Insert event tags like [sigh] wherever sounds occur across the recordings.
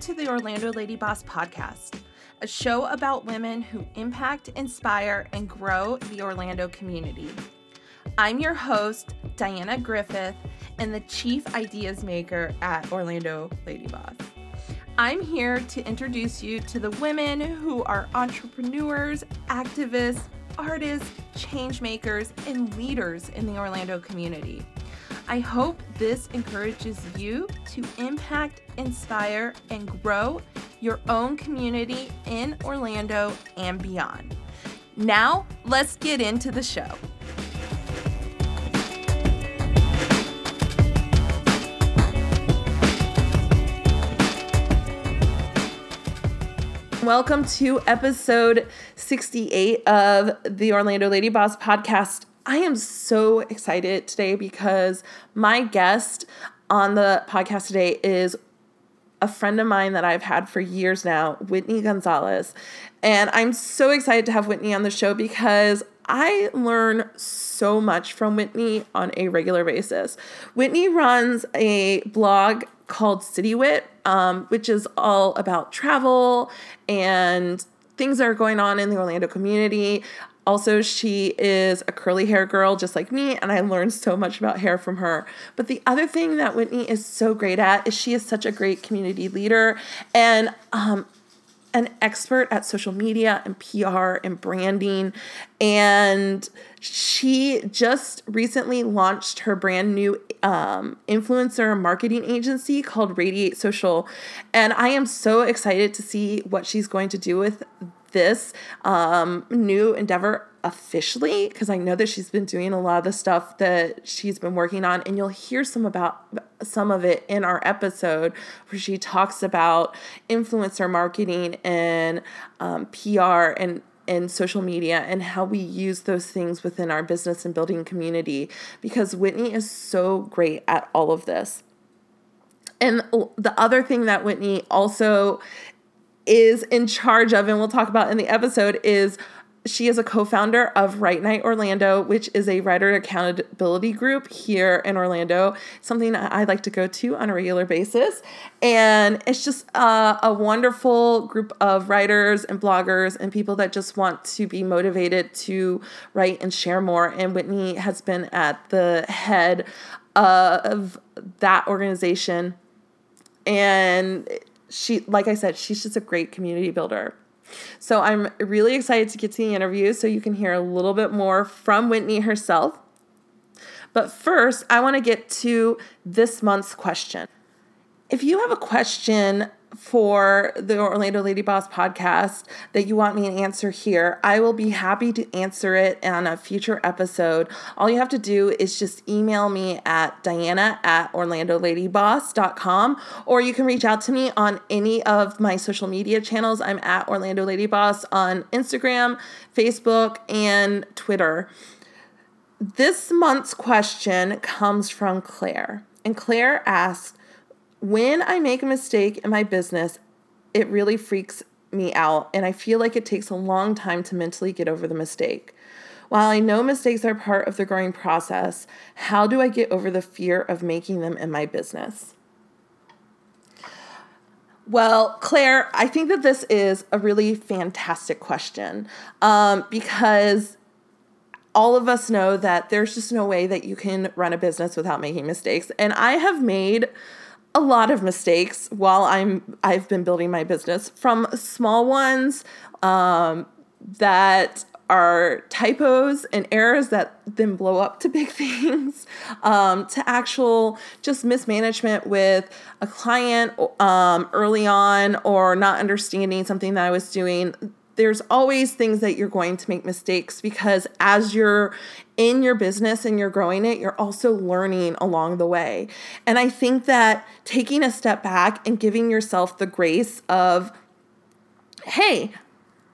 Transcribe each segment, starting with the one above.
To the Orlando Lady Boss podcast, a show about women who impact, inspire, and grow the Orlando community. I'm your host, Diana Griffith, and the Chief Ideas Maker at Orlando Lady Boss. I'm here to introduce you to the women who are entrepreneurs, activists, artists, change makers, and leaders in the Orlando community. I hope this encourages you to impact, inspire, and grow your own community in Orlando and beyond. Now, let's get into the show. Welcome to episode 68 of the Orlando Lady Boss podcast. I am so excited today because my guest on the podcast today is a friend of mine that I've had for years now, Whitney Gonzalez. And I'm so excited to have Whitney on the show because I learn so much from Whitney on a regular basis. Whitney runs a blog called City Wit, um, which is all about travel and things that are going on in the Orlando community. Also, she is a curly hair girl just like me, and I learned so much about hair from her. But the other thing that Whitney is so great at is she is such a great community leader and um, an expert at social media and PR and branding. And she just recently launched her brand new um, influencer marketing agency called Radiate Social. And I am so excited to see what she's going to do with this um, new endeavor officially because I know that she's been doing a lot of the stuff that she's been working on and you'll hear some about some of it in our episode where she talks about influencer marketing and um, PR and and social media and how we use those things within our business and building community because Whitney is so great at all of this. And the other thing that Whitney also is in charge of, and we'll talk about in the episode, is she is a co-founder of Write Night Orlando, which is a writer accountability group here in Orlando. Something I like to go to on a regular basis, and it's just uh, a wonderful group of writers and bloggers and people that just want to be motivated to write and share more. And Whitney has been at the head of that organization, and she, like I said, she's just a great community builder. So I'm really excited to get to the interview so you can hear a little bit more from Whitney herself. But first, I want to get to this month's question. If you have a question for the Orlando Lady Boss podcast that you want me to answer here, I will be happy to answer it on a future episode. All you have to do is just email me at diana at orlandoladyboss.com or you can reach out to me on any of my social media channels. I'm at Orlando Lady Boss on Instagram, Facebook, and Twitter. This month's question comes from Claire. And Claire asked, when I make a mistake in my business, it really freaks me out, and I feel like it takes a long time to mentally get over the mistake. While I know mistakes are part of the growing process, how do I get over the fear of making them in my business? Well, Claire, I think that this is a really fantastic question um, because all of us know that there's just no way that you can run a business without making mistakes. And I have made a lot of mistakes while I'm I've been building my business from small ones um, that are typos and errors that then blow up to big [laughs] things um, to actual just mismanagement with a client um, early on or not understanding something that I was doing there's always things that you're going to make mistakes because as you're in your business and you're growing it, you're also learning along the way. And I think that taking a step back and giving yourself the grace of, hey,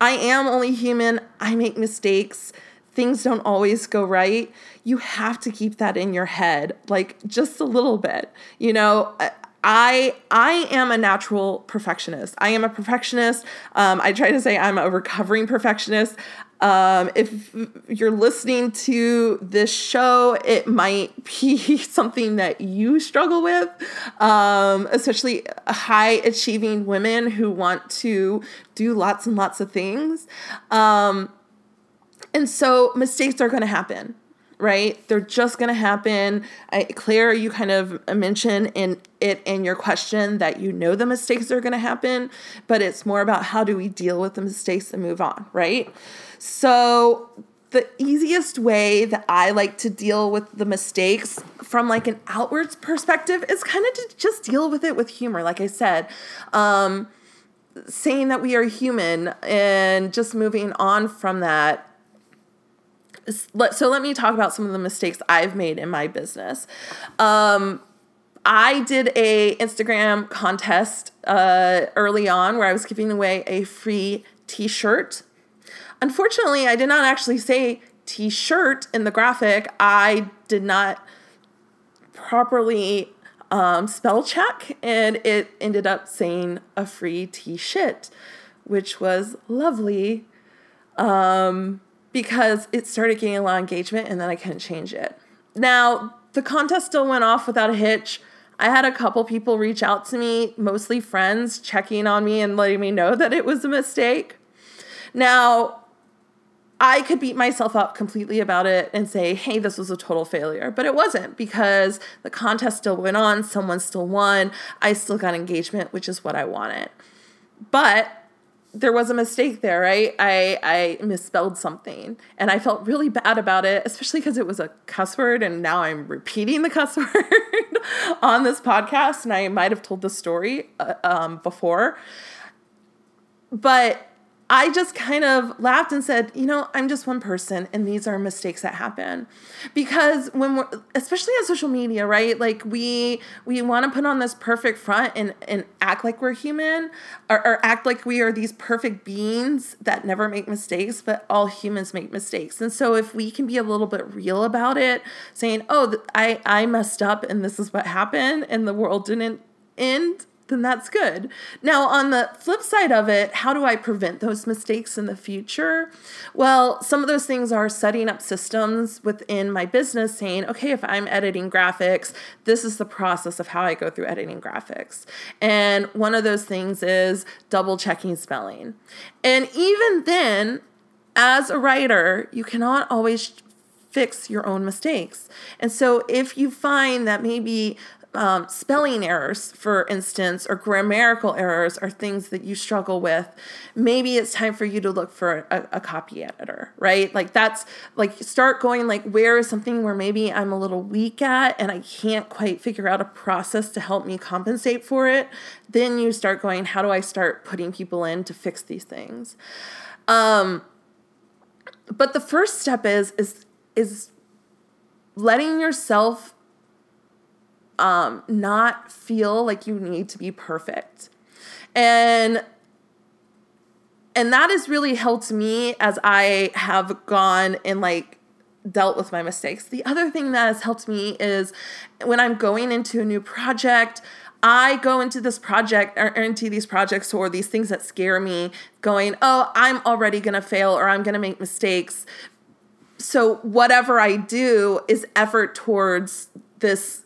I am only human, I make mistakes. Things don't always go right. You have to keep that in your head, like just a little bit. You know, I I am a natural perfectionist. I am a perfectionist. Um, I try to say I'm a recovering perfectionist. Um, if you're listening to this show, it might [laughs] be something that you struggle with, um, especially high achieving women who want to do lots and lots of things. Um, and so mistakes are going to happen right? They're just going to happen. I, Claire, you kind of mentioned in it in your question that you know the mistakes are going to happen, but it's more about how do we deal with the mistakes and move on, right? So the easiest way that I like to deal with the mistakes from like an outwards perspective is kind of to just deal with it with humor. Like I said, um, saying that we are human and just moving on from that so let me talk about some of the mistakes I've made in my business. Um, I did a Instagram contest uh, early on where I was giving away a free T-shirt. Unfortunately, I did not actually say T-shirt in the graphic. I did not properly um, spell check, and it ended up saying a free T-shirt, which was lovely. Um, because it started getting a lot of engagement and then I couldn't change it. Now, the contest still went off without a hitch. I had a couple people reach out to me, mostly friends, checking on me and letting me know that it was a mistake. Now, I could beat myself up completely about it and say, hey, this was a total failure. But it wasn't because the contest still went on, someone still won, I still got engagement, which is what I wanted. But there was a mistake there, right? I I misspelled something and I felt really bad about it, especially because it was a cuss word and now I'm repeating the [laughs] cuss word on this podcast and I might have told the story uh, um, before. But I just kind of laughed and said, you know, I'm just one person and these are mistakes that happen. Because when we're especially on social media, right? Like we we want to put on this perfect front and and act like we're human or, or act like we are these perfect beings that never make mistakes, but all humans make mistakes. And so if we can be a little bit real about it, saying, "Oh, I I messed up and this is what happened and the world didn't end then that's good. Now, on the flip side of it, how do I prevent those mistakes in the future? Well, some of those things are setting up systems within my business saying, okay, if I'm editing graphics, this is the process of how I go through editing graphics. And one of those things is double checking spelling. And even then, as a writer, you cannot always fix your own mistakes. And so if you find that maybe um, spelling errors, for instance, or grammatical errors are things that you struggle with, maybe it's time for you to look for a, a, copy editor, right? Like that's like start going like where is something where maybe I'm a little weak at and I can't quite figure out a process to help me compensate for it. Then you start going, how do I start putting people in to fix these things? Um, but the first step is is is letting yourself um, not feel like you need to be perfect. And and that has really helped me as I have gone and like dealt with my mistakes. The other thing that has helped me is when I'm going into a new project, I go into this project or into these projects or these things that scare me, going, oh, I'm already gonna fail or I'm gonna make mistakes. So whatever I do is effort towards this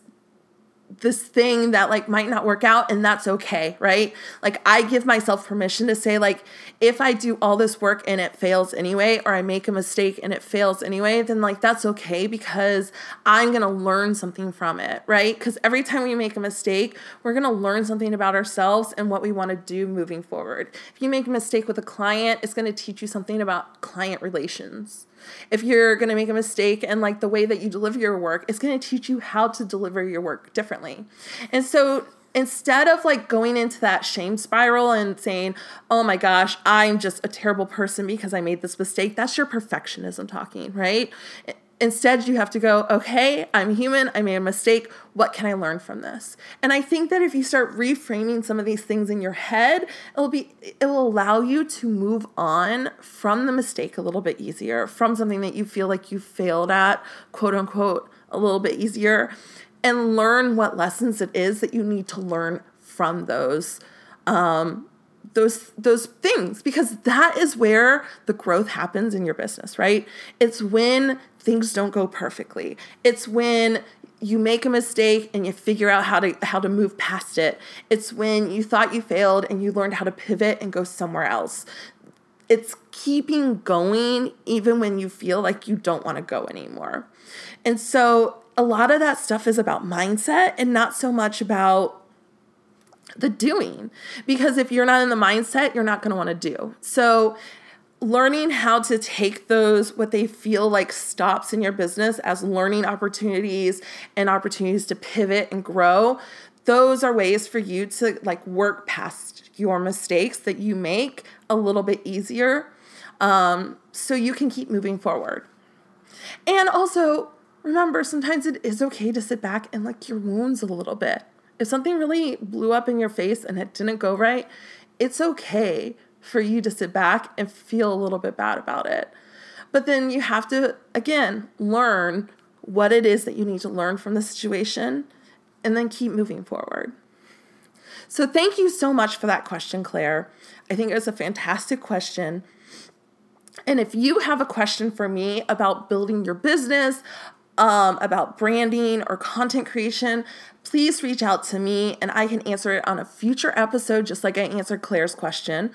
this thing that like might not work out and that's okay, right? Like I give myself permission to say like if I do all this work and it fails anyway or I make a mistake and it fails anyway, then like that's okay because I'm going to learn something from it, right? Cuz every time we make a mistake, we're going to learn something about ourselves and what we want to do moving forward. If you make a mistake with a client, it's going to teach you something about client relations if you're going to make a mistake and like the way that you deliver your work, it's going to teach you how to deliver your work differently. And so instead of like going into that shame spiral and saying, oh my gosh, I'm just a terrible person because I made this mistake, that's your perfectionism talking, right? Instead, you have to go, okay, I'm human, I made a mistake. What can I learn from this? And I think that if you start reframing some of these things in your head, it'll be it'll allow you to move on from the mistake a little bit easier, from something that you feel like you failed at, quote unquote, a little bit easier, and learn what lessons it is that you need to learn from those um, those those things because that is where the growth happens in your business, right? It's when things don't go perfectly. It's when you make a mistake and you figure out how to how to move past it. It's when you thought you failed and you learned how to pivot and go somewhere else. It's keeping going even when you feel like you don't want to go anymore. And so a lot of that stuff is about mindset and not so much about the doing. Because if you're not in the mindset, you're not going to want to do. So learning how to take those what they feel like stops in your business as learning opportunities and opportunities to pivot and grow those are ways for you to like work past your mistakes that you make a little bit easier um, so you can keep moving forward and also remember sometimes it is okay to sit back and lick your wounds a little bit if something really blew up in your face and it didn't go right it's okay for you to sit back and feel a little bit bad about it. But then you have to, again, learn what it is that you need to learn from the situation and then keep moving forward. So, thank you so much for that question, Claire. I think it was a fantastic question. And if you have a question for me about building your business, um, about branding or content creation, please reach out to me and I can answer it on a future episode, just like I answered Claire's question.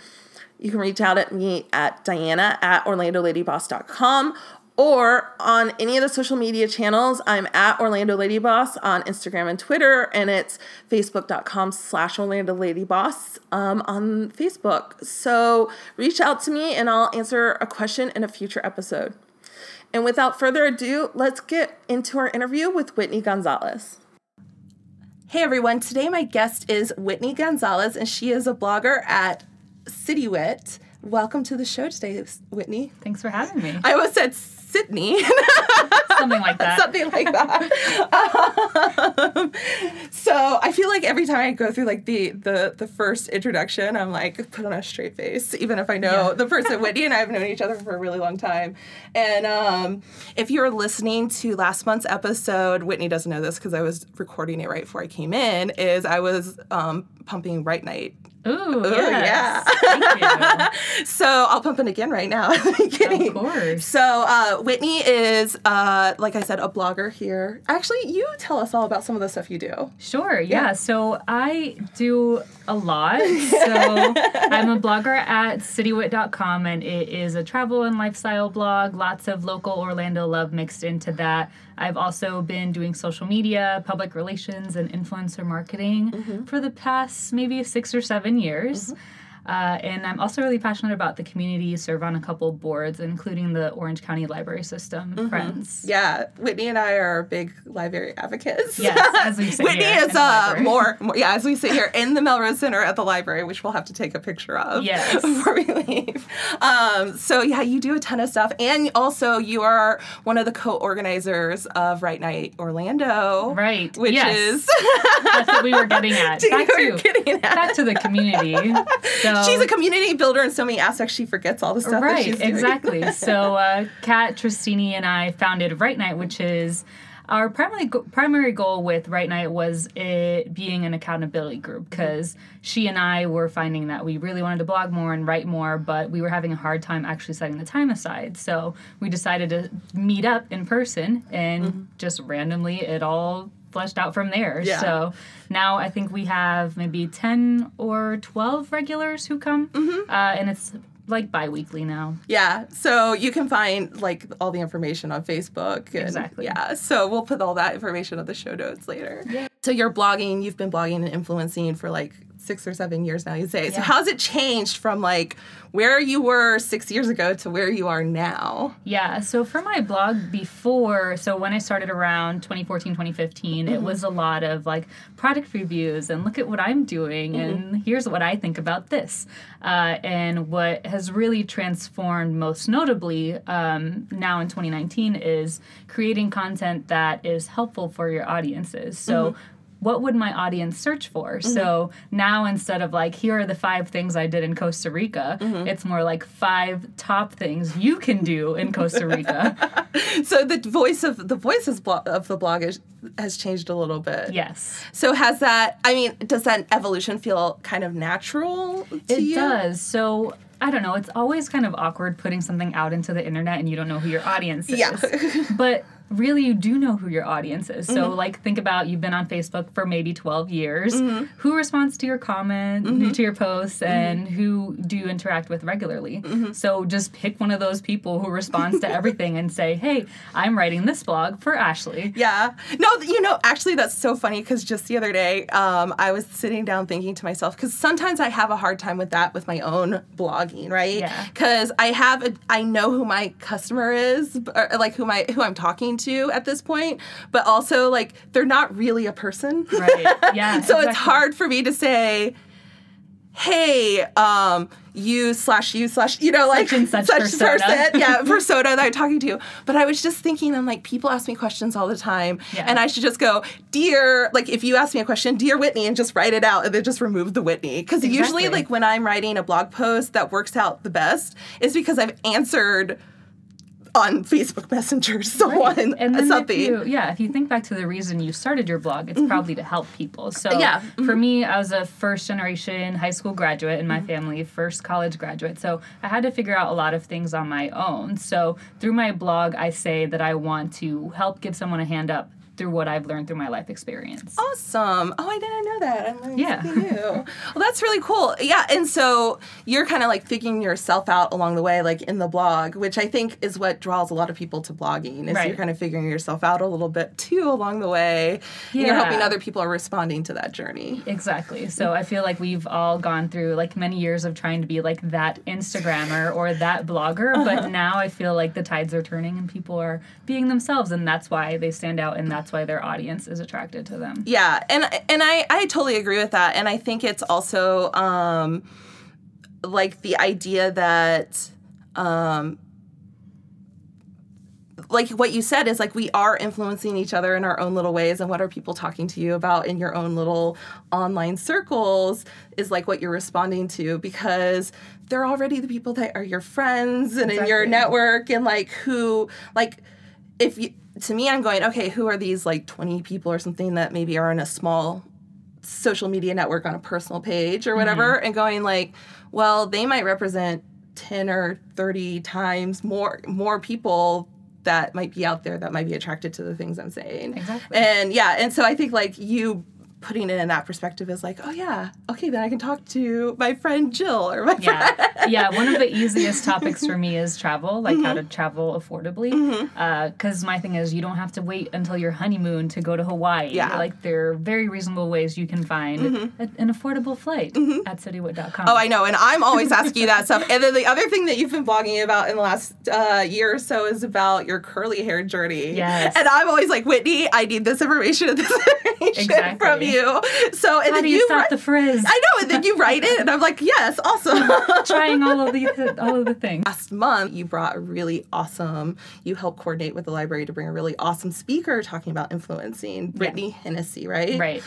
You can reach out at me at Diana at OrlandoLadyBoss.com or on any of the social media channels. I'm at Orlando Lady Boss on Instagram and Twitter, and it's facebook.com slash Orlando Lady Boss um, on Facebook. So reach out to me and I'll answer a question in a future episode. And without further ado, let's get into our interview with Whitney Gonzalez. Hey everyone, today my guest is Whitney Gonzalez, and she is a blogger at CityWit. Welcome to the show today, Whitney. Thanks for having me. I almost said Sydney. [laughs] Something like that. Something like that. um, [laughs] so I feel like every time I go through like the the the first introduction, I'm like put on a straight face, even if I know yeah. the person. Whitney and I have known each other for a really long time. And um, if you're listening to last month's episode, Whitney doesn't know this because I was recording it right before I came in. Is I was um, pumping Write Night Ooh, Ooh yes. yeah. [laughs] so I'll pump it again right now. [laughs] Of course. So uh, Whitney is, uh, like I said, a blogger here. Actually, you tell us all about some of the stuff you do. Sure. Yeah. yeah. So I do a lot. [laughs] So I'm a blogger at citywit.com, and it is a travel and lifestyle blog. Lots of local Orlando love mixed into that. I've also been doing social media, public relations, and influencer marketing mm-hmm. for the past maybe six or seven years. Mm-hmm. Uh, and I'm also really passionate about the community, serve on a couple boards, including the Orange County Library System mm-hmm. Friends. Yeah, Whitney and I are big library advocates. Yes, as we [laughs] sit Whitney is uh, more, more, yeah, as we sit here in the Melrose Center at the library, which we'll have to take a picture of yes. [laughs] before we leave. Um, so, yeah, you do a ton of stuff. And also, you are one of the co organizers of Write Night Orlando. Right. Which yes. is. That's what we were getting [laughs] at. back, to, back to the community. So, she's a community builder in so many aspects. She forgets all the stuff. Right, exactly. [laughs] so, uh, Kat Tristini and I founded Write Night, which is our primary go- primary goal with Write Night was it being an accountability group because she and I were finding that we really wanted to blog more and write more, but we were having a hard time actually setting the time aside. So we decided to meet up in person and mm-hmm. just randomly it all fleshed out from there. Yeah. So now I think we have maybe 10 or 12 regulars who come. Mm-hmm. Uh, and it's like bi-weekly now. Yeah. So you can find like all the information on Facebook. And, exactly. Yeah. So we'll put all that information on the show notes later. Yeah. So you're blogging, you've been blogging and influencing for like six or seven years now, you say. Yeah. So how's it changed from like where you were six years ago to where you are now? Yeah. So for my blog before, so when I started around 2014, 2015, mm-hmm. it was a lot of like product reviews and look at what I'm doing mm-hmm. and here's what I think about this. Uh, and what has really transformed most notably um, now in 2019 is creating content that is helpful for your audiences. So mm-hmm what would my audience search for? Mm-hmm. So now instead of like, here are the five things I did in Costa Rica, Mm-hmm. it's more like five top things you can do in Costa Rica. [laughs] So the voice of the voices blo- of the blog is, has changed a little bit. yes. So has that? I mean, does that evolution feel kind of natural to you? It you? does. So I don't know. It's always kind of awkward putting something out into the internet and you don't know who your audience is. Yeah. but really, you do know who your audience is. So, Mm-hmm. like, think about you've been on Facebook for maybe 12 years. Who responds to your comment, Mm-hmm. to your posts, and who do you interact with regularly? Mm-hmm. So, just pick one of those people who responds to everything and say, hey, I'm writing this blog for Ashley. Yeah. No, you know, actually, that's so funny because just the other day, um, I was sitting down thinking to myself, because sometimes I have a hard time with that with my own blogging, right? Yeah. Because I have, a, I know who my customer is, or like who my who I'm talking to at this point, but also like they're not really a person. Right. [laughs] Yeah. so it's hard for me to say, hey, um, you slash you slash you know like and such persona. person, [laughs] yeah, persona that I'm talking to. But I was just thinking, I'm like, people ask me questions all the time, Yeah. and I should just go, dear, like if you ask me a question, dear Whitney, and just write it out, and then just remove the Whitney, because usually like when I'm writing a blog post that works out the best is because I've answered on Facebook Messenger someone and then something. If you, yeah, if you think back to the reason you started your blog, it's probably to help people. So Mm-hmm. Yeah. Mm-hmm. for me, I was a first generation high school graduate in my Mm-hmm. family, first college graduate. So I had to figure out a lot of things on my own. So through my blog, I say that I want to help give someone a hand up through what I've learned through my life experience. Awesome. Oh, I didn't know that. I learned Yeah. something [laughs] new. well, that's really cool. Yeah, and so you're kind of like figuring yourself out along the way, like in the blog, which I think is what draws a lot of people to blogging. Is Right. you're kind of figuring yourself out a little bit too along the way. And you're hoping other people are responding to that journey. Exactly. So I feel like we've all gone through like many years of trying to be like that Instagrammer or that blogger, but uh-huh. now I feel like the tides are turning and people are being themselves and that's why they stand out and that's why their audience is attracted to them. Yeah, and and I I totally agree with that, and I think it's also um, like the idea that um, like what you said is like we are influencing each other in our own little ways and what are people talking to you about in your own little online circles is like what you're responding to because they're already the people that are your friends and in your network and like who like if you to me i'm going okay who are these like 20 people or something that maybe are in a small social media network on a personal page or whatever mm-hmm. and going like well they might represent 10 or 30 times more more people that might be out there that might be attracted to the things i'm saying Exactly. and yeah and so i think like you putting it in that perspective is like oh yeah okay then i can talk to my friend jill or my friend Yeah, [laughs] yeah. One of the easiest topics for me is travel, like how to Mm-hmm. travel affordably. Because my thing is, you don't have to wait until your honeymoon to go to Hawaii. Yeah. Mm-hmm. like there are very reasonable ways you can find a, an affordable flight at citywit.com. Oh, I know, and I'm always [laughs] asking you that stuff. And then the other thing that you've been blogging about in the last uh, year or so is about your curly hair journey. Yes. And I'm always like, Whitney, I need this information and this information Exactly. from you. So, and How then do you, stop write- the frizz? I know, and then you write it, and I'm like, yes, awesome. [laughs] Trying all of the all of the things. Last month, you brought a really awesome. You helped coordinate with the library to bring a really awesome speaker talking about influencing, Brittany Hennessy, right? Right.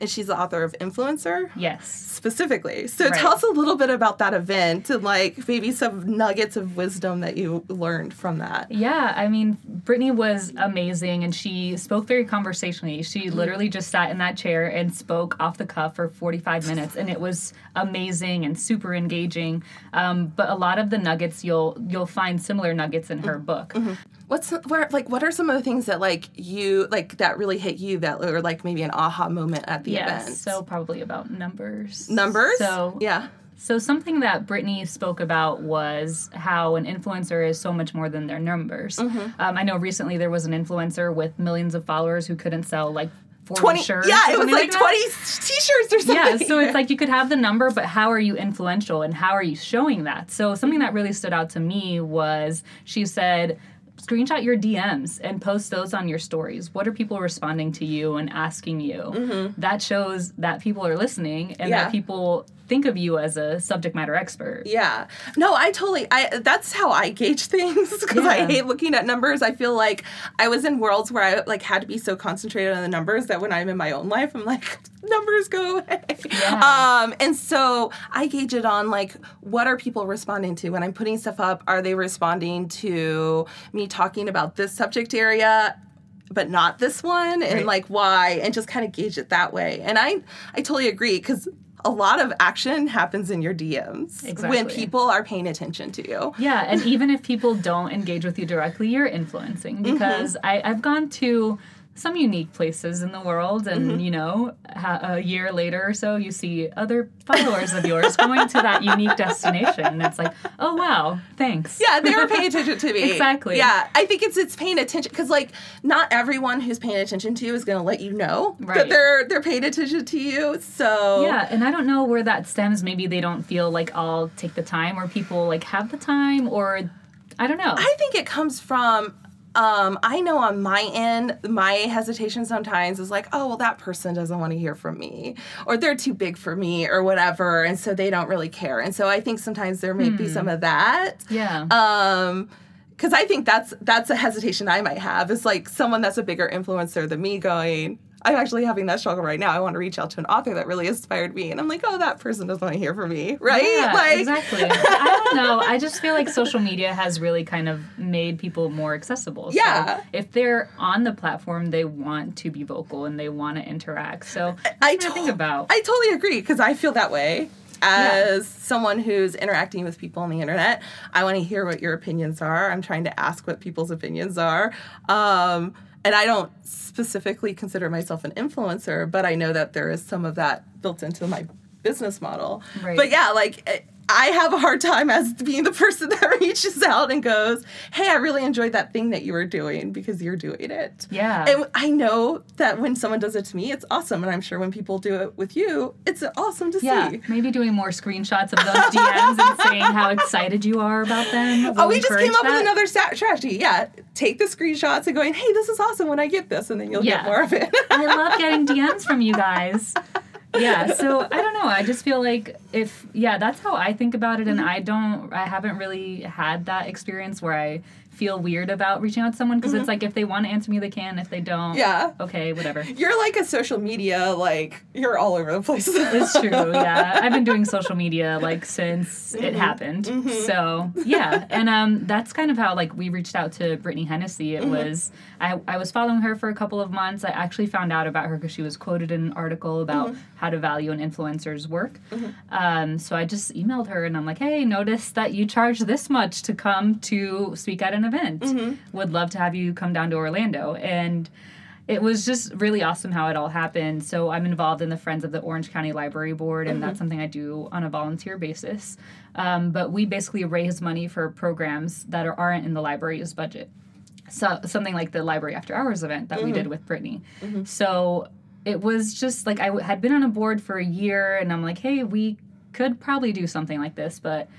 And she's the author of Influencer. Yes. specifically. So Right. tell us a little bit about that event and like maybe some nuggets of wisdom that you learned from that. Yeah, I mean, Brittany was amazing and she spoke very conversationally. She mm-hmm. literally just sat in that chair and spoke off the cuff for 45 minutes, and it was amazing and super engaging. Um, but a lot of the nuggets you'll you'll find similar nuggets in her mm-hmm. book. Mm-hmm. What's where like what are some of the things that like you like that really hit you that or like maybe an aha moment at the Yes, event? so probably about numbers. numbers. So yeah. So something that Brittany spoke about was how an influencer is so much more than their numbers. Mm-hmm. Um, I know recently there was an influencer with millions of followers who couldn't sell like 40 20 shirts. yeah it was like that. 20 t-shirts or something Yeah, so it's [laughs] like you could have the number, but how are you influential and how are you showing that? So something that really stood out to me was she said, screenshot your DMs and post those on your stories. What are people responding to you and asking you? That shows that people are listening and Mm-hmm. Yeah. that people think of you as a subject matter expert. Yeah. No, I totally I that's how I gauge [laughs] things because I hate looking at numbers. I feel like I was in worlds where I like had to be so concentrated on the numbers that when I'm in my own life, I'm like, [laughs] numbers go away. Yeah. Um, and so I gauge it on like what are people responding to when I'm putting stuff up? Are they responding to me talking about this subject area? but not this one and Right. like why and just kind of gauge it that way and i i totally agree because a lot of action happens in your dms when people are paying attention to you. Yeah, and even if people don't engage with you directly, you're influencing mm-hmm. because I, I've gone to some unique places in the world, and mm-hmm. you know, ha- a year later or so, you see other followers of yours going to that unique destination, and it's like, oh wow, thanks. yeah they were paying attention to [laughs] me Exactly. yeah i think it's it's paying attention because like not everyone who's paying attention to you is going to let you know that they're they're paying attention to you so Yeah, and I don't know where that stems. Maybe they don't feel like I'll take the time, or people like have the time, or I don't know. I think it comes from um, I know on my end, my hesitation sometimes is like, oh, well, that person doesn't want to hear from me, or they're too big for me, or whatever, and so they don't really care. And so I think sometimes there may be some of that. yeah. Um, because I think that's that's a hesitation I might have is like someone that's a bigger influencer than me going. I'm actually having that struggle right now. I want to reach out to an author that really inspired me, and I'm like, oh, that person doesn't want to hear from me, right? Yeah, like, exactly. I don't [laughs] know. I just feel like social media has really kind of made people more accessible. Yeah. So if they're on the platform, they want to be vocal and they want to interact. So I to think about. I totally agree because I feel that way as someone who's interacting with people on the internet. I want to hear what your opinions are. I'm trying to ask what people's opinions are. Um, and I don't specifically consider myself an influencer, but I know that there is some of that built into my business model. Right. But yeah, like eh, I have a hard time as being the person [laughs] that reaches out and goes, "Hey, I really enjoyed that thing that you were doing because you're doing it." Yeah. And I know that when someone does it to me, it's awesome, and I'm sure when people do it with you, it's awesome to yeah, see. maybe doing more screenshots of those DMs and [laughs] saying how excited you are about them. Oh, we just came up that. with another strategy. Yeah, take the screenshots and going, "Hey, this is awesome when I get this," and then you'll Yeah. get more of it. I love getting DMs from you guys. [laughs] Yeah, so I don't know. I just feel like if yeah, that's how I think about it and Mm-hmm. I don't I haven't really had that experience where I feel weird about reaching out to someone because it's like if they want to answer me they can, if they don't, Mm-hmm. Yeah. okay, whatever. You're like a social media, like you're all over the place. It's true, [laughs] yeah. I've been doing social media like since it Mm-hmm. happened. So yeah, and um, that's kind of how like we reached out to Brittany Hennessy. It Mm-hmm. was I, I was following her for a couple of months. I actually found out about her because she was quoted in an article about Mm-hmm. how to value an influencer's work. Um, so I just emailed her and I'm like, hey, notice that you charge this much to come to speak at an event. Mm-hmm. Would love to have you come down to Orlando and it was just really awesome how it all happened. So I'm involved in the Friends of the Orange County Library Board, and that's something I do on a volunteer basis. Um, but we basically raise money for programs that are, aren't in the library's budget. So something like the Library After Hours event that we did with Brittany. So it was just like I w- had been on a board for a year, and I'm like, hey, we could probably do something like this, but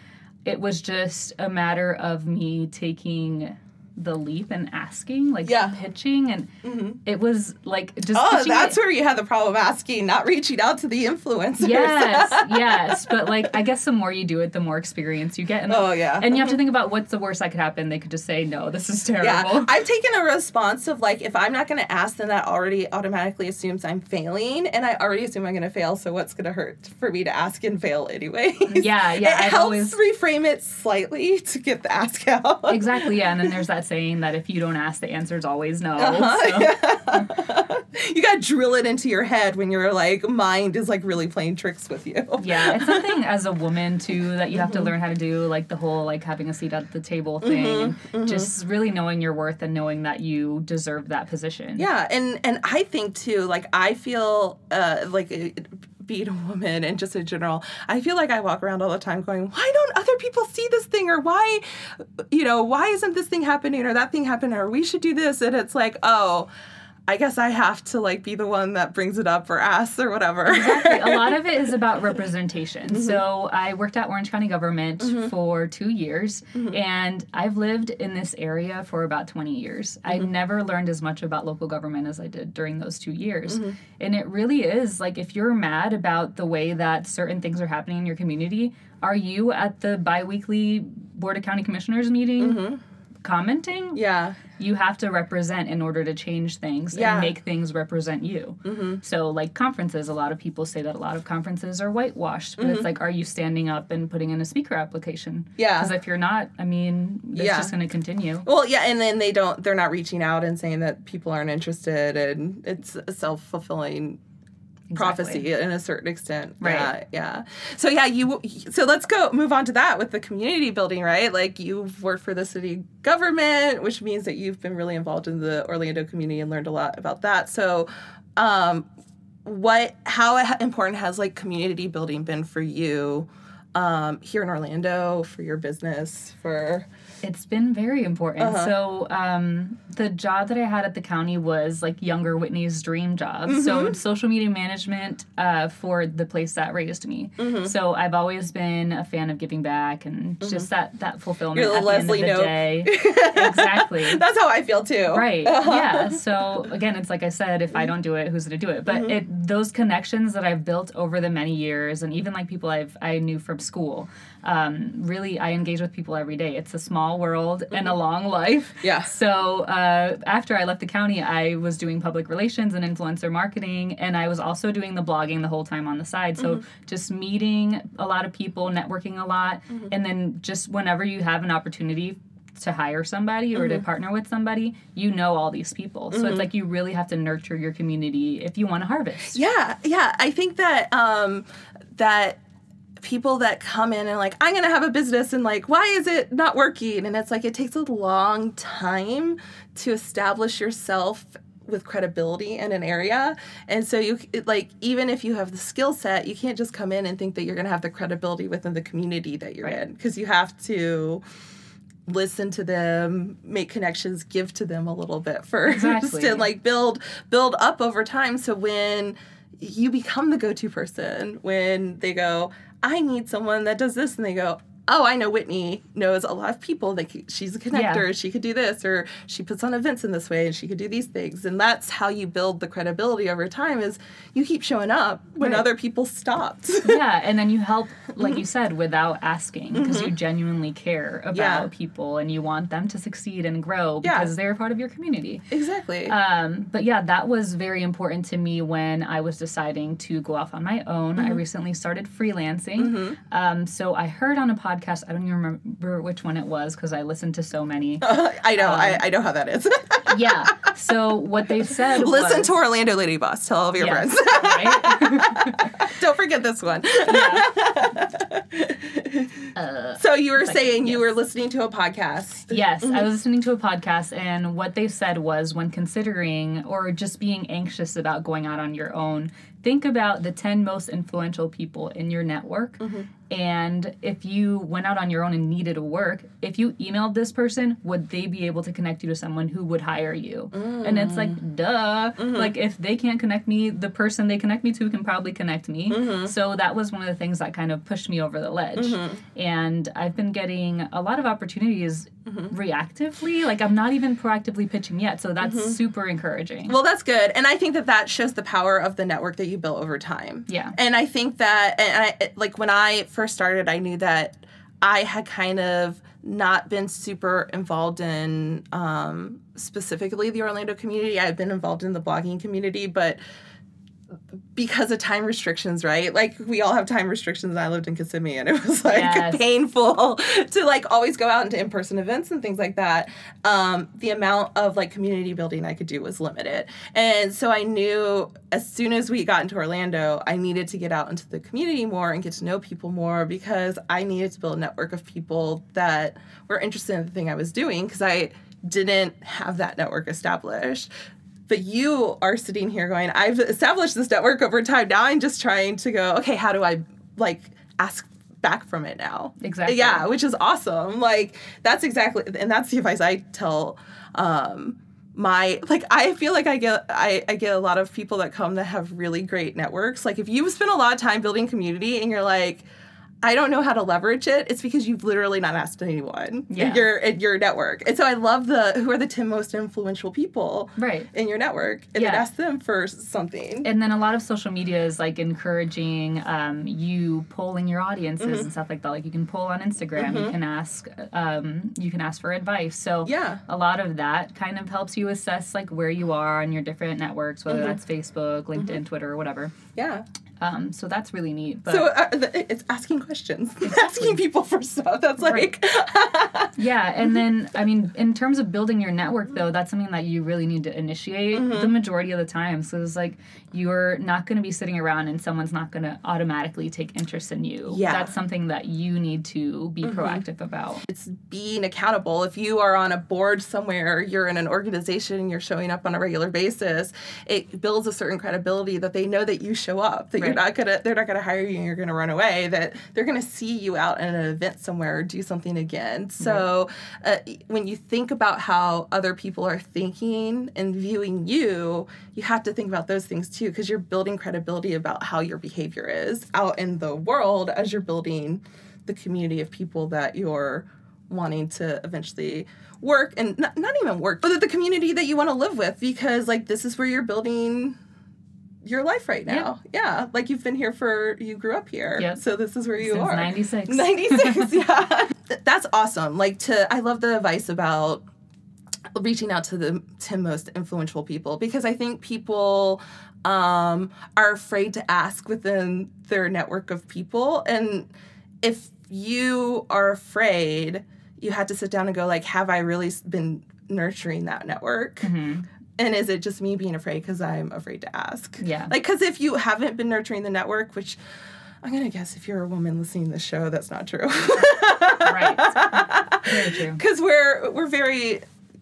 it was just a matter of me taking the leap and asking, like Yeah. pitching, and mm-hmm. it was like just oh, that's it. where you had the problem asking, not reaching out to the influencers. Yes, [laughs] yes, but like I guess the more you do it, the more experience you get. And, Oh, yeah. and you have to mm-hmm. think about what's the worst that could happen. They could just say no, this is terrible. Yeah, I've taken a response of like, if I'm not going to ask, then that already automatically assumes I'm failing, and I already assume I'm going to fail. So what's going to hurt for me to ask and fail anyway? Yeah, yeah, [laughs] It I've helps always- reframe it slightly [laughs] to get the ask out. Exactly, yeah, and then there's that saying that if you don't ask, the answer is always no. Uh-huh. So, [laughs] you got to drill it into your head when your like mind is like really playing tricks with you. [laughs] yeah, it's something as a woman too that you have Mm-hmm. to learn how to do, like the whole like having a seat at the table thing, Mm-hmm. and just really knowing your worth and knowing that you deserve that position. Yeah, and and I think too, like I feel uh like uh, being a woman and just in general, I feel like I walk around all the time going, why don't other people see this thing? Or why you know, why isn't this thing happening or that thing happening? Or we should do this. And it's like, oh, I guess I have to like be the one that brings it up or asks or whatever. Exactly. A lot of it is about [laughs] representation. Mm-hmm. So I worked at Orange County government mm-hmm. for two years, mm-hmm. and I've lived in this area for about 20 years. I never learned as much about local government as I did during those two years. And it really is like if you're mad about the way that certain things are happening in your community, are you at the bi weekly Board of County Commissioners meeting? Commenting, yeah. you have to represent in order to change things Yeah. and make things represent you. Mm-hmm. So, like conferences, a lot of people say that a lot of conferences are whitewashed, but it's mm-hmm. like, are you standing up and putting in a speaker application? Yeah. Because if you're not, I mean, it's Yeah. just going to continue. Well, yeah, and then they don't they're not reaching out and saying that people aren't interested and it's a self-fulfilling prophecy in a certain extent. Right. Yeah, yeah. So yeah, you so let's go move on to that with the community building, right? Like you've worked for the city government, which means that you've been really involved in the Orlando community and learned a lot about that. So um what how important has like community building been for you um here in Orlando for your business for It's been very important. Uh-huh. So, um, the job that I had at the county was like younger Whitney's dream job. Mm-hmm. So, social media management uh, for the place that raised me. Mm-hmm. So, I've always been a fan of giving back and just that that fulfillment You're the at Leslie the end of the Knope. day. [laughs] exactly. That's how I feel too. Right. Yeah. So again, it's like I said, if I don't do it, who's going to do it? But Mm-hmm. it those connections that I've built over the many years, and even like people I've I knew from school, um, really I engage with people every day. It's a small world and a long life. Mm-hmm. Yeah. So uh, after I left the county, I was doing public relations and influencer marketing, and I was also doing the blogging the whole time on the side. So Mm-hmm. just meeting a lot of people, networking a lot, and then just whenever you have an opportunity to hire somebody or to partner with somebody, you know all these people. So it's like you really have to nurture your community if you want to harvest. Yeah, yeah. I think that um that people that come in and like I'm going to have a business and like why is it not working and it's like it takes a long time to establish yourself with credibility in an area and so you it, like even if you have the skill set you can't just come in and think that you're going to have the credibility within the community that you're Right. in because you have to listen to them make connections give to them a little bit [laughs] first Exactly. and like build build up over time so when you become the go-to person when they go i need someone that does this and they go oh i know whitney knows a lot of people Like she's a connector Yeah. she could do this or she puts on events in this way and she could do these things and that's how you build the credibility over time is you keep showing up when Right. other people stopped [laughs] yeah, and then you help, like you said, without asking because you genuinely care about Yeah. people and you want them to succeed and grow Yeah. because they're part of your community. exactly Um, but yeah, that was very important to me when I was deciding to go off on my own. Mm-hmm. I recently started freelancing. Um, so I heard on a podcast, I don't even remember which one it was because I listened to so many. [laughs] i know I, I know how that is [laughs] yeah. So what they said listen was, to orlando lady boss tell all of your Yes, friends right? [laughs] don't forget this one Uh, so you were saying you were listening to a podcast Yes, Mm-hmm. I was listening to a podcast, and what they said was when considering or just being anxious about going out on your own, think about the 10 most influential people in your network. Mm-hmm. And if you went out on your own and needed to work, if you emailed this person, would they be able to connect you to someone who would hire you? And it's Mm. like, duh. Mm-hmm. Like, if they can't connect me, the person they connect me to can probably connect me. Mm-hmm. So that was one of the things that kind of pushed me over the ledge. And I've been getting a lot of opportunities Mm-hmm. reactively. Like, I'm not even proactively pitching yet. So that's Mm-hmm. super encouraging. Well, that's good, and I think that that shows the power of the network that you built over time. Yeah. and I think that, and I like when I first started, I knew that I had kind of not been super involved in um, specifically the Orlando community. I've been involved in the blogging community, but because of time restrictions, right? Like we all have time restrictions. I lived in Kissimmee, and it was [laughs] like Yes. painful [laughs] to like always go out into in-person events and things like that. Um, the amount of like community building I could do was limited, and so I knew as soon as we got into Orlando, I needed to get out into the community more and get to know people more because I needed to build a network of people that were interested in the thing I was doing because I didn't have that network established but you are sitting here going i've established this network over time now i'm just trying to go okay how do i like ask back from it now Exactly. yeah which is awesome like that's exactly and that's the advice i tell um my like I feel like I get I, I get a lot of people that come that have really great networks. Like if you spend a lot of time building community and you're like, I don't know how to leverage it. It's because you've literally not asked anyone Yeah. in your in your network. And so I love the who are the 10 most influential people Right. in your network and then ask them for something. And then a lot of social media is like encouraging um, you polling your audiences Mm-hmm. and stuff like that. Like you can poll on Instagram, you can ask, um, you can ask for advice. So Yeah. a lot of that kind of helps you assess like where you are on your different networks, Mm-hmm. whether that's Facebook, LinkedIn, Twitter, or whatever. yeah. Um, so that's really neat. But So uh, it's asking questions, [laughs] asking people for stuff. That's like, [laughs] Yeah, and then I mean, in terms of building your network, though, that's something that you really need to initiate Mm-hmm. the majority of the time. So it's like you're not going to be sitting around and someone's not going to automatically take interest in you. Yeah. that's something that you need to be Mm-hmm. proactive about. it's being accountable. If you are on a board somewhere, you're in an organization, you're showing up on a regular basis, it builds a certain credibility that they know that you show up, that you're Right. not gonna, they're not gonna hire you and you're gonna run away, that they're gonna see you out at an event somewhere or do something again. So uh, when you think about how other people are thinking and viewing you, you have to think about those things too, because you're building credibility about how your behavior is out in the world as you're building the community of people that you're wanting to eventually work and not, not even work but the community that you want to live with because like this is where you're building your life right now. Yeah, like you've been here for you grew up here. Yep. so this is where you Since are. 96. 96 [laughs] yeah. That's awesome. Like to i love the advice about reaching out to the 10 most influential people because i think people um, are afraid to ask within their network of people. And if you are afraid you have to sit down and go like have i really been nurturing that network? Mm-hmm. And is it just me being afraid because i'm afraid to ask Yeah. like because if you haven't been nurturing the network which i'm gonna guess if you're a woman listening to this show that's not true right. Very [laughs] true. because we're we're very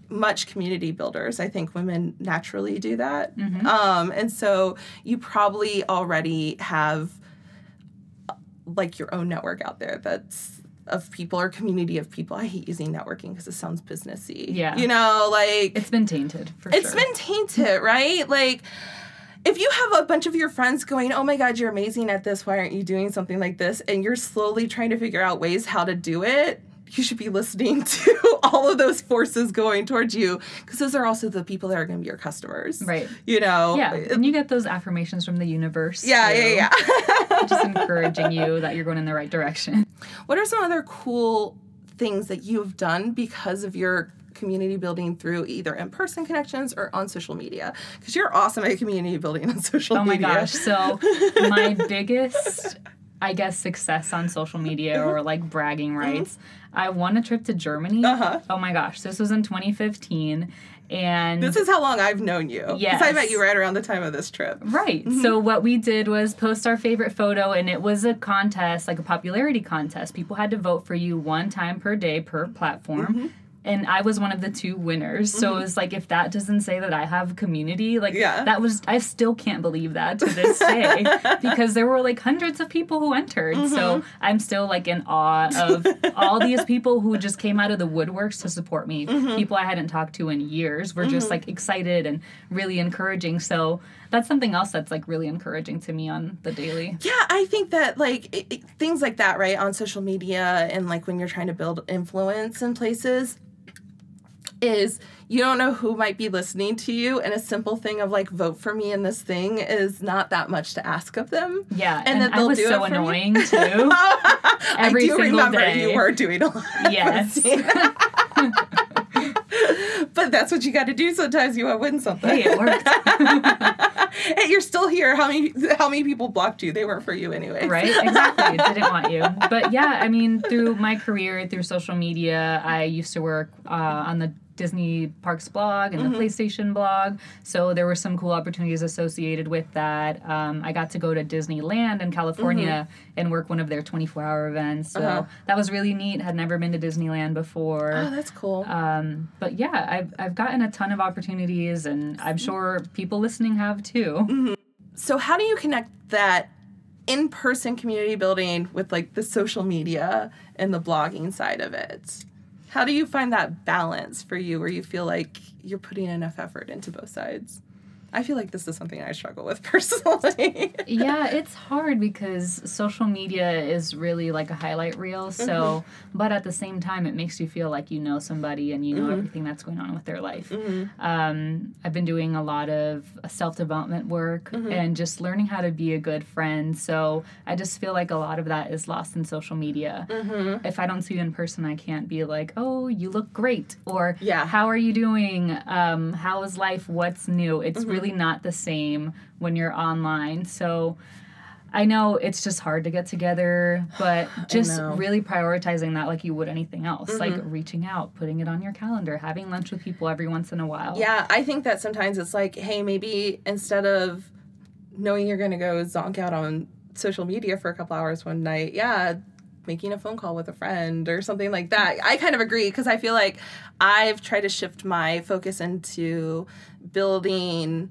much community builders i think women naturally do that um, and so you probably already have uh, like your own network out there that's of people or community of people i hate using networking because it sounds businessy Yeah. you know like It's been tainted for it's sure. been tainted, right? Like, if you have a bunch of your friends going, "Oh my God, you're amazing at this. Why aren't you doing something like this?" and you're slowly trying to figure out ways how to do it, you should be listening [laughs] to all of those forces going towards you because those are also the people that are going to be your customers, Right. You know, Yeah, and you get those affirmations from the universe. yeah, too, yeah, yeah. [laughs] Just encouraging you that you're going in the right direction. What are some other cool things that you have done because of your community building through either in-person connections or on social media? Because you're awesome at community building on [laughs] social Oh my media. gosh. So my biggest I guess success on social media mm-hmm. or like bragging rights. Mm-hmm. I won a trip to Germany. Uh-huh. Oh my gosh. This was in 2015 and This is how long I've known you. Because I met you right around the time of this trip. Right. So what we did was post our favorite photo and it was a contest, like a popularity contest. People had to vote for you one time per day per platform. And I was one of the two winners. So mm-hmm. it was like if that doesn't say that I have community, like Yeah. that was I still can't believe that to this day. [laughs] because there were like hundreds of people who entered. So mm-hmm. I'm still like in awe of all these people who just came out of the woodworks to support me. Mm-hmm. People I hadn't talked to in years were just like excited and really encouraging. So that's something else that's like really encouraging to me on the daily. Yeah, I think that like it, it- things like that, right, on social media and like when you're trying to build influence in places is you don't know who might be listening to you and a simple thing of like vote for me in this thing is not that much to ask of them. Yeah, And and, that I they'll was do so it you. annoying [laughs] too. Every I do single remember day. you were doing a lot. [laughs] Yes. [laughs] but that's what you got to do sometimes. You want to win something. Hey, it worked. hey, you're still here. How many how many people blocked you? They weren't for you anyway. right? Exactly. Didn't want you. But yeah, I mean, through my career, through social media, I used to work uh, on the Disney Parks blog and the PlayStation blog. So there were some cool opportunities associated with that. Um, I got to go to Disneyland in California and work one of their 24 hour events. So Uh-huh. that was really neat. Had never been to Disneyland before. Oh, that's cool. Um, but yeah, I've, I've gotten a ton of opportunities, and I'm sure people listening have too. so how do you connect that in-person community building with like the social media and the blogging side of it? How do you find that balance for you where you feel like you're putting enough effort into both sides? I feel like this is something I struggle with [laughs] personally. yeah, it's hard because social media is really like a highlight reel. So, mm-hmm. but at the same time, it makes you feel like you know somebody and you know mm-hmm. everything that's going on with their life. Mm-hmm. Um, I've been doing a lot of self development work mm-hmm. and just learning how to be a good friend. So I just feel like a lot of that is lost in social media. Mm-hmm. If I don't see you in person, I can't be like, "Oh, you look great," or "Yeah, how are you doing? Um, how is life? What's new?" It's mm-hmm. Really not the same when you're online. So I know it's just hard to get together, but [sighs] just really prioritizing that like you would anything else, mm-hmm. like reaching out, putting it on your calendar, having lunch with people every once in a while. Yeah, I think that sometimes it's like, hey, maybe instead of knowing you're going to go zonk out on social media for a couple hours one night, yeah, making a phone call with a friend or something like that. I kind of agree because I feel like I've tried to shift my focus into building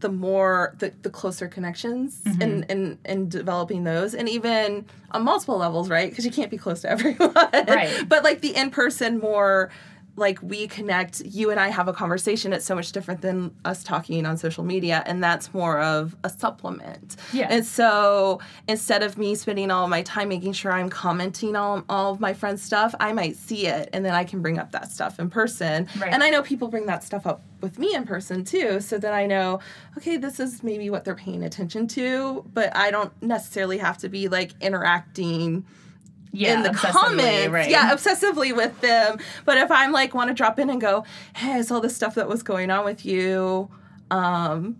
the more the, the closer connections mm-hmm. and, and and developing those and even on multiple levels right because you can't be close to [laughs] everyone right but like the in-person more like we connect you and i have a conversation it's so much different than us talking on social media and that's more of a supplement. Yeah. And so instead of me spending all my time making sure i'm commenting on all of my friends stuff i might see it and then i can bring up that stuff in person. Right. and i know people bring that stuff up with me in person too so that i know okay this is maybe what they're paying attention to but i don't necessarily have to be like interacting yeah, in the comments. Right. Yeah, obsessively with them. But if I'm like want to drop in and go, hey, I saw this stuff that was going on with you. Um,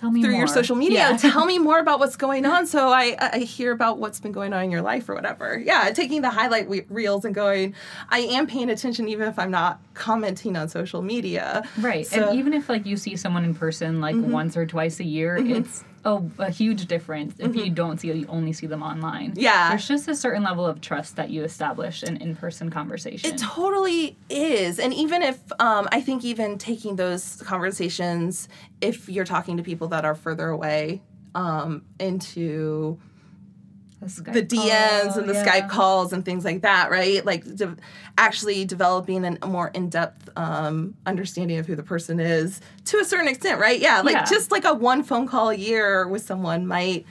tell me through more. your social media. Yeah. tell me more about what's going on, so I I hear about what's been going on in your life or whatever. Yeah, taking the highlight reels and going, I am paying attention even if I'm not commenting on social media. Right, so, and even if like you see someone in person like mm-hmm. once or twice a year, mm-hmm. it's oh, a huge difference if mm-hmm. you don't see you only see them online. Yeah. There's just a certain level of trust that you establish in in-person conversation. It totally is. And even if um, I think even taking those conversations if you're talking to people that are further away um, into the DMs and the yeah. Skype calls and things like that, right? Like de- actually developing an, a more in depth um, understanding of who the person is to a certain extent, right? Yeah, like yeah. just like a one phone call a year with someone might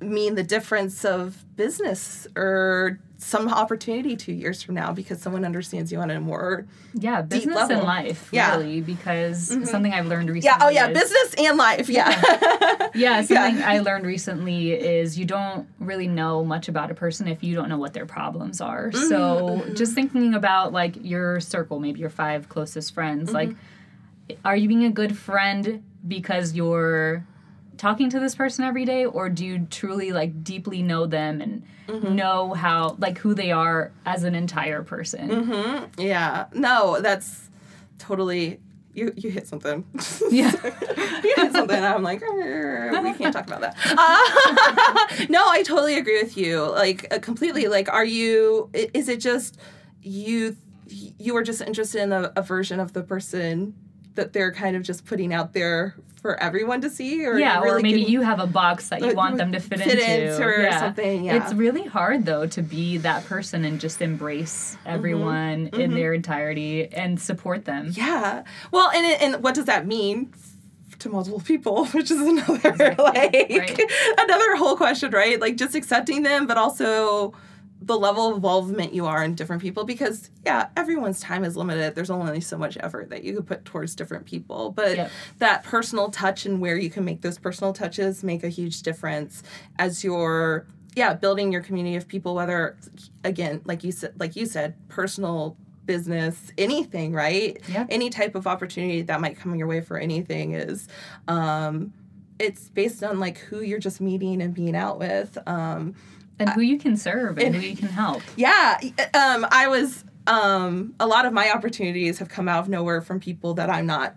mean the difference of business or some opportunity two years from now because someone understands you on a more yeah business level. and life yeah. really because mm-hmm. something I've learned recently. Yeah, oh yeah, is, business and life. Yeah, yeah. yeah [laughs] something yeah. I learned recently is you don't really know much about a person if you don't know what their problems are. Mm-hmm. So mm-hmm. just thinking about like your circle, maybe your five closest friends, like mm-hmm. are you being a good friend because you're talking to this person every day or do you truly like deeply know them and mm-hmm. know how like who they are as an entire person? Mm-hmm. yeah. No that's totally you you hit something. Yeah. [laughs] You hit something. I'm like we can't talk about that. Uh, [laughs] [laughs] no i totally agree with you. Like uh, completely. Like are you is it just you you are just interested in a, a version of the person that they're kind of just putting out there for everyone to see or yeah really or maybe you have a box that you want them to fit, fit into, into or yeah. something yeah it's really hard though to be that person and just embrace mm-hmm. everyone mm-hmm. in mm-hmm. their entirety and support them yeah well and and what does that mean to multiple people, [laughs] which is another exactly. like right. [laughs] another whole question, right? Like just accepting them, but also the level of involvement you are in different people because yeah everyone's time is limited there's only so much effort that you could put towards different people but yep. that personal touch and where you can make those personal touches make a huge difference as you're yeah building your community of people whether again like you said like you said personal business anything right yep. any type of opportunity that might come your way for anything is um it's based on like who you're just meeting and being out with um and who you can serve and, and who you can help. [laughs] Yeah, um, I was. Um, a lot of my opportunities have come out of nowhere from people that I'm not,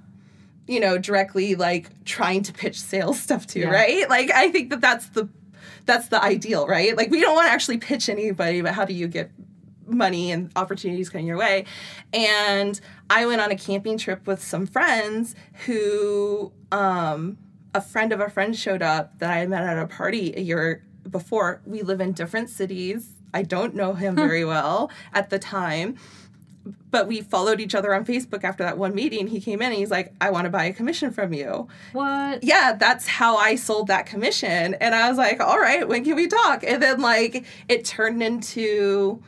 you know, directly like trying to pitch sales [laughs] stuff to. Yeah. Right? Like I think that that's the that's the ideal, right? Like we don't want to actually pitch anybody, but how do you get money and opportunities coming your way. And I went on a camping trip with some friends who um, a friend of a friend showed up that I met at a party a year before, we live in different cities. I don't know him very well at the time. But we followed each other on Facebook after that one meeting. He came in and he's like, I want to buy a commission from you. What? Yeah, that's how I sold that commission. And I was like, all right, when can we talk? And then like it turned into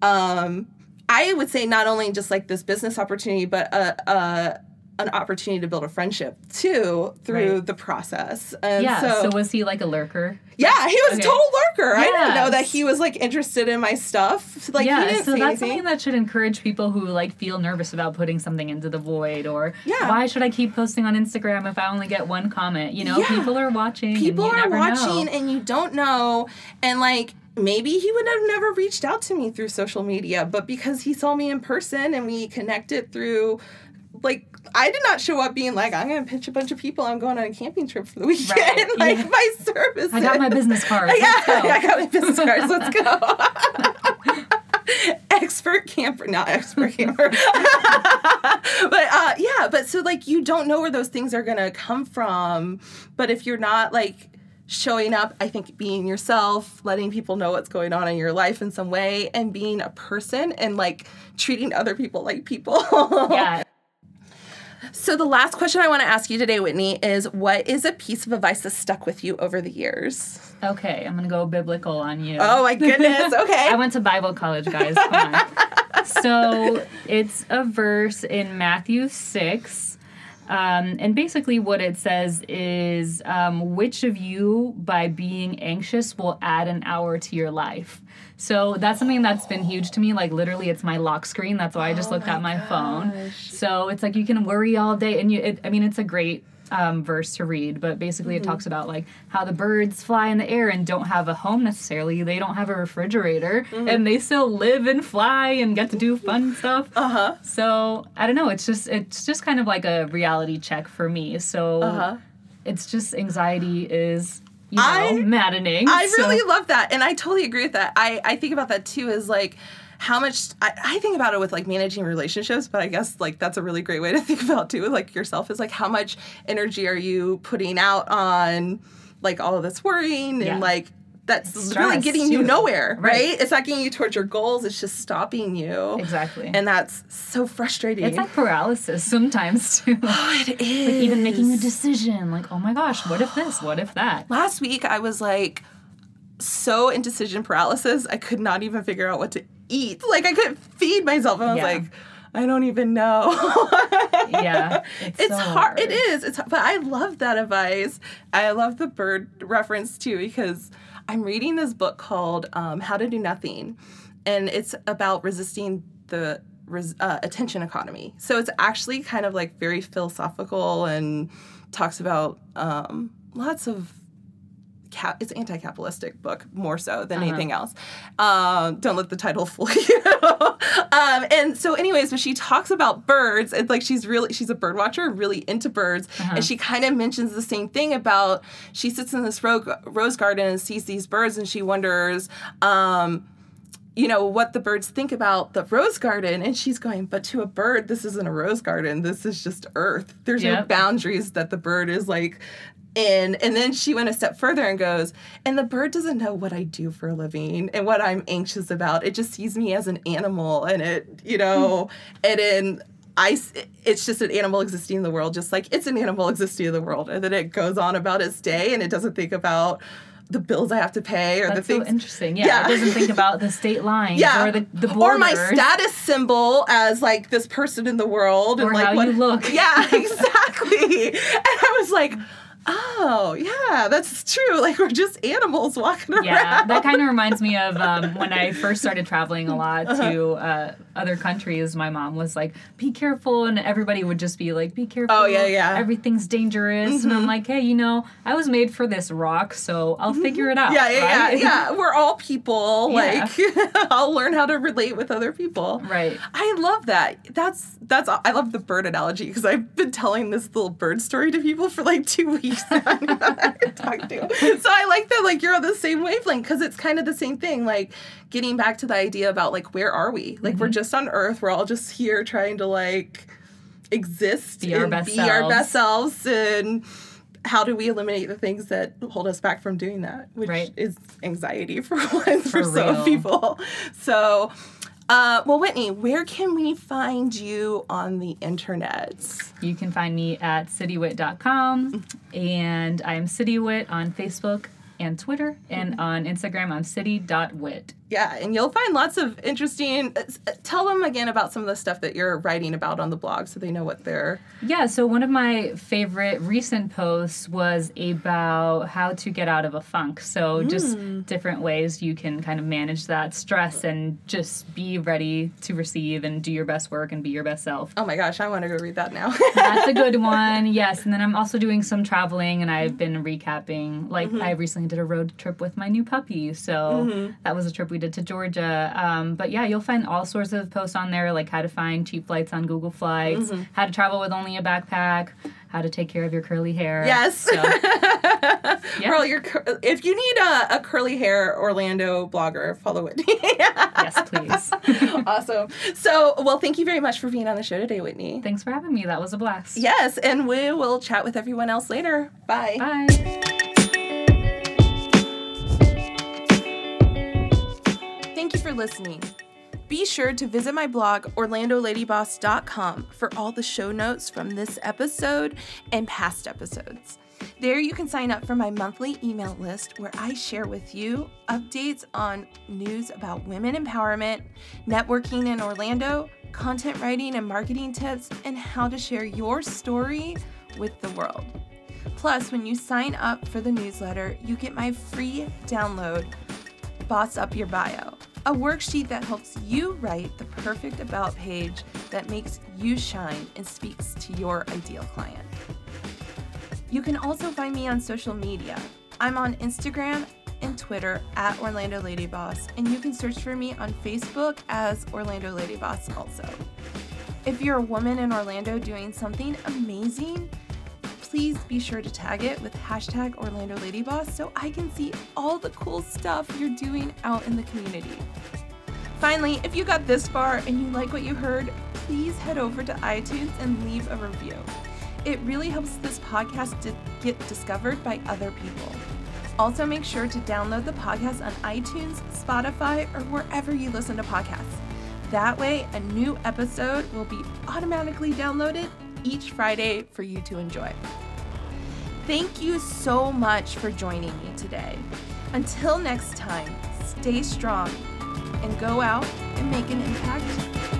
um I would say not only just like this business opportunity, but a, a an opportunity to build a friendship too through Right. the process. And Yeah. so, So, was he like a lurker? yeah, he was Okay. a total lurker. I didn't know that he was like interested in my stuff. Like he yeah, so that's anything. something that should encourage people who like feel nervous about putting something into the void or Yeah. why should I keep posting on Instagram if I only get one comment? You know, Yeah. people are watching. people are watching know. and you don't know and like maybe he would have never reached out to me through social media but because he saw me in person and we connected through like I did not show up being like I'm gonna pitch a bunch of people. I'm going on a camping trip for the weekend. Right, [laughs] like yeah. my services. I got my business card. [laughs] yeah Let's go. I got my business cards. Let's go. [laughs] Expert camper not expert camper. But uh yeah but so like you don't know where those things are gonna come from. But if you're not like showing up i think being yourself letting people know what's going on in your life in some way and being a person and like treating other people like people. Yeah. So the last question i want to ask you today whitney is what is a piece of advice that stuck with you over the years Okay, I'm gonna go biblical on you. oh my goodness [laughs] okay I went to Bible college, guys. [laughs] So it's a verse in Matthew 6. Um, and basically, what it says is um, which of you, by being anxious, will add an hour to your life? So that's something that's been huge to me. Like, literally, it's my lock screen. That's why I just looked my at my phone. So it's like you can worry all day. And you, it, I mean, it's a great um, verse to read, but basically Mm-hmm. it talks about like how the birds fly in the air and don't have a home necessarily. They don't have a refrigerator Mm-hmm. and they still live and fly and get to do fun stuff. uh-huh So I don't know. It's just it's just kind of like a reality check for me. So uh-huh it's just anxiety is you know I- maddening. I So- really love that. And I totally agree with that. I, I think about that too is like how much I, I think about it with like managing relationships, but I guess like that's a really great way to [laughs] think about too like yourself is like how much energy are you putting out on like all of this worrying Yeah. and like that's It's really getting you nowhere, right. Right. It's not getting you towards your goals, it's just stopping you. exactly. And that's so frustrating. it's like paralysis sometimes [laughs] too. oh, it is. Even making a decision, like, oh my gosh, what if [sighs] this? What if that? last week I was like so in decision paralysis, I could not even figure out what to eat. Like I couldn't feed myself. And I was Yeah. like, I don't even know. [laughs] Yeah, it's It's so hard. It hard. is. It's but I love that advice. I love the bird reference too because I'm reading this book called um, How to Do Nothing, and it's about resisting the res- uh, attention economy. So it's actually kind of like very philosophical and talks about um, lots of cap- it's anti-capitalistic book more so than Uh-huh. anything else. Um, don't let the title [laughs] fool you. um, and so, anyways, when she talks about birds, it's like she's really she's a bird watcher, really into birds, Uh-huh. and she kind of mentions the same thing about she sits in this ro- rose garden and sees these birds, and she wonders. Um, you know what the birds think about the rose garden and she's going but to a bird this isn't a rose garden this is just earth there's no boundaries that the bird is like in and then she went a step further and goes and the bird doesn't know what i do for a living and what i'm anxious about it just sees me as an animal and it you know hmm. and in I, it's just an animal existing in the world, just like it's an animal [laughs] existing in the world, and then it goes on about its day, and it doesn't think about the bills I have to pay or That's the so things interesting. Yeah, Yeah. it doesn't think about the [laughs] state lines yeah, or the the borders. or my status symbol as like this person in the world, and Or like how what you look. [laughs] Yeah, exactly. and I was like, oh yeah, that's true. Like we're just animals walking around. Yeah, that kind of [laughs] reminds me of um, when I first started traveling a lot Uh-huh. to uh, other countries. My mom was like, "Be careful," and everybody would just be like, "Be careful." Oh, yeah, yeah. Everything's dangerous, and I'm like, "Hey, you know, I was made for this rock, so I'll figure it out." Mm-hmm. Yeah, yeah, right? yeah, yeah. [laughs] We're all people. Yeah. Like [laughs] I'll learn how to relate with other people. Right. I love that. That's that's. I love the bird analogy because I've been telling this little bird story to people for like two weeks I [laughs] know that I talk to. So I like that. Like you're on the same wavelength because it's kind of the same thing. Like getting back to the idea about like where are we? Like we're mm-hmm. just on Earth. We're all just here trying to like exist Be our and best be our best selves and how do we eliminate the things that hold us back from doing that, which Right. is anxiety for [laughs] one for, For some people. So, uh, well, Whitney, where can we find you on the internet? You can find me at citywit.com and I'm citywit on Facebook and Twitter and on Instagram I'm city.wit. Yeah, and you'll find lots of interesting. Uh, uh, Tell them again about some of the stuff that you're writing about on the blog, so they know what they're. Yeah, so one of my favorite recent posts was about how to get out of a funk. So just hmm. different ways you can kind of manage that stress and just be ready to receive and do your best work and be your best self. Oh my gosh, I want to go read that now. That's a good [laughs] one. Yes, and then I'm also doing some traveling and I've been recapping. Like mm-hmm. I recently did a road trip with my new puppy, so mm-hmm. that was a trip we did to Georgia. Um, but yeah, you'll find all sorts of posts on there, like how to find cheap flights on Google Flights, how to travel with only a backpack, how to take care of your curly hair. Yes. So, [laughs] Girl, you're cur- if you need a, a curly hair Orlando blogger, follow Whitney. [laughs] yes, please. [laughs] awesome. So, well, thank you very much for being on the show today, Whitney. Thanks for having me. That was a blast. Yes, and we will chat with everyone else later. Bye. Bye. Thank you for listening. Be sure to visit my blog, OrlandoLadyBoss.com, for all the show notes from this episode and past episodes. There, you can sign up for my monthly email list where I share with you updates on news about women empowerment, networking in Orlando, content writing and marketing tips, and how to share your story with the world. Plus, when you sign up for the newsletter, you get my free download Boss Up Your Bio, a worksheet that helps you write the perfect about page that makes you shine and speaks to your ideal client. You can also find me on social media. I'm on Instagram and Twitter at Orlando Lady Boss, and you can search for me on Facebook as Orlando Lady Boss also. If you're a woman in Orlando doing something amazing, please be sure to tag it with hashtag Orlando Lady Boss so I can see all the cool stuff you're doing out in the community. Finally, if you got this far and you like what you heard, please head over to iTunes and leave a review. It really helps this podcast to get discovered by other people. Also, make sure to download the podcast on iTunes, Spotify, or wherever you listen to podcasts. That way, a new episode will be automatically downloaded each Friday for you to enjoy. Thank you so much for joining me today. Until next time, stay strong and go out and make an impact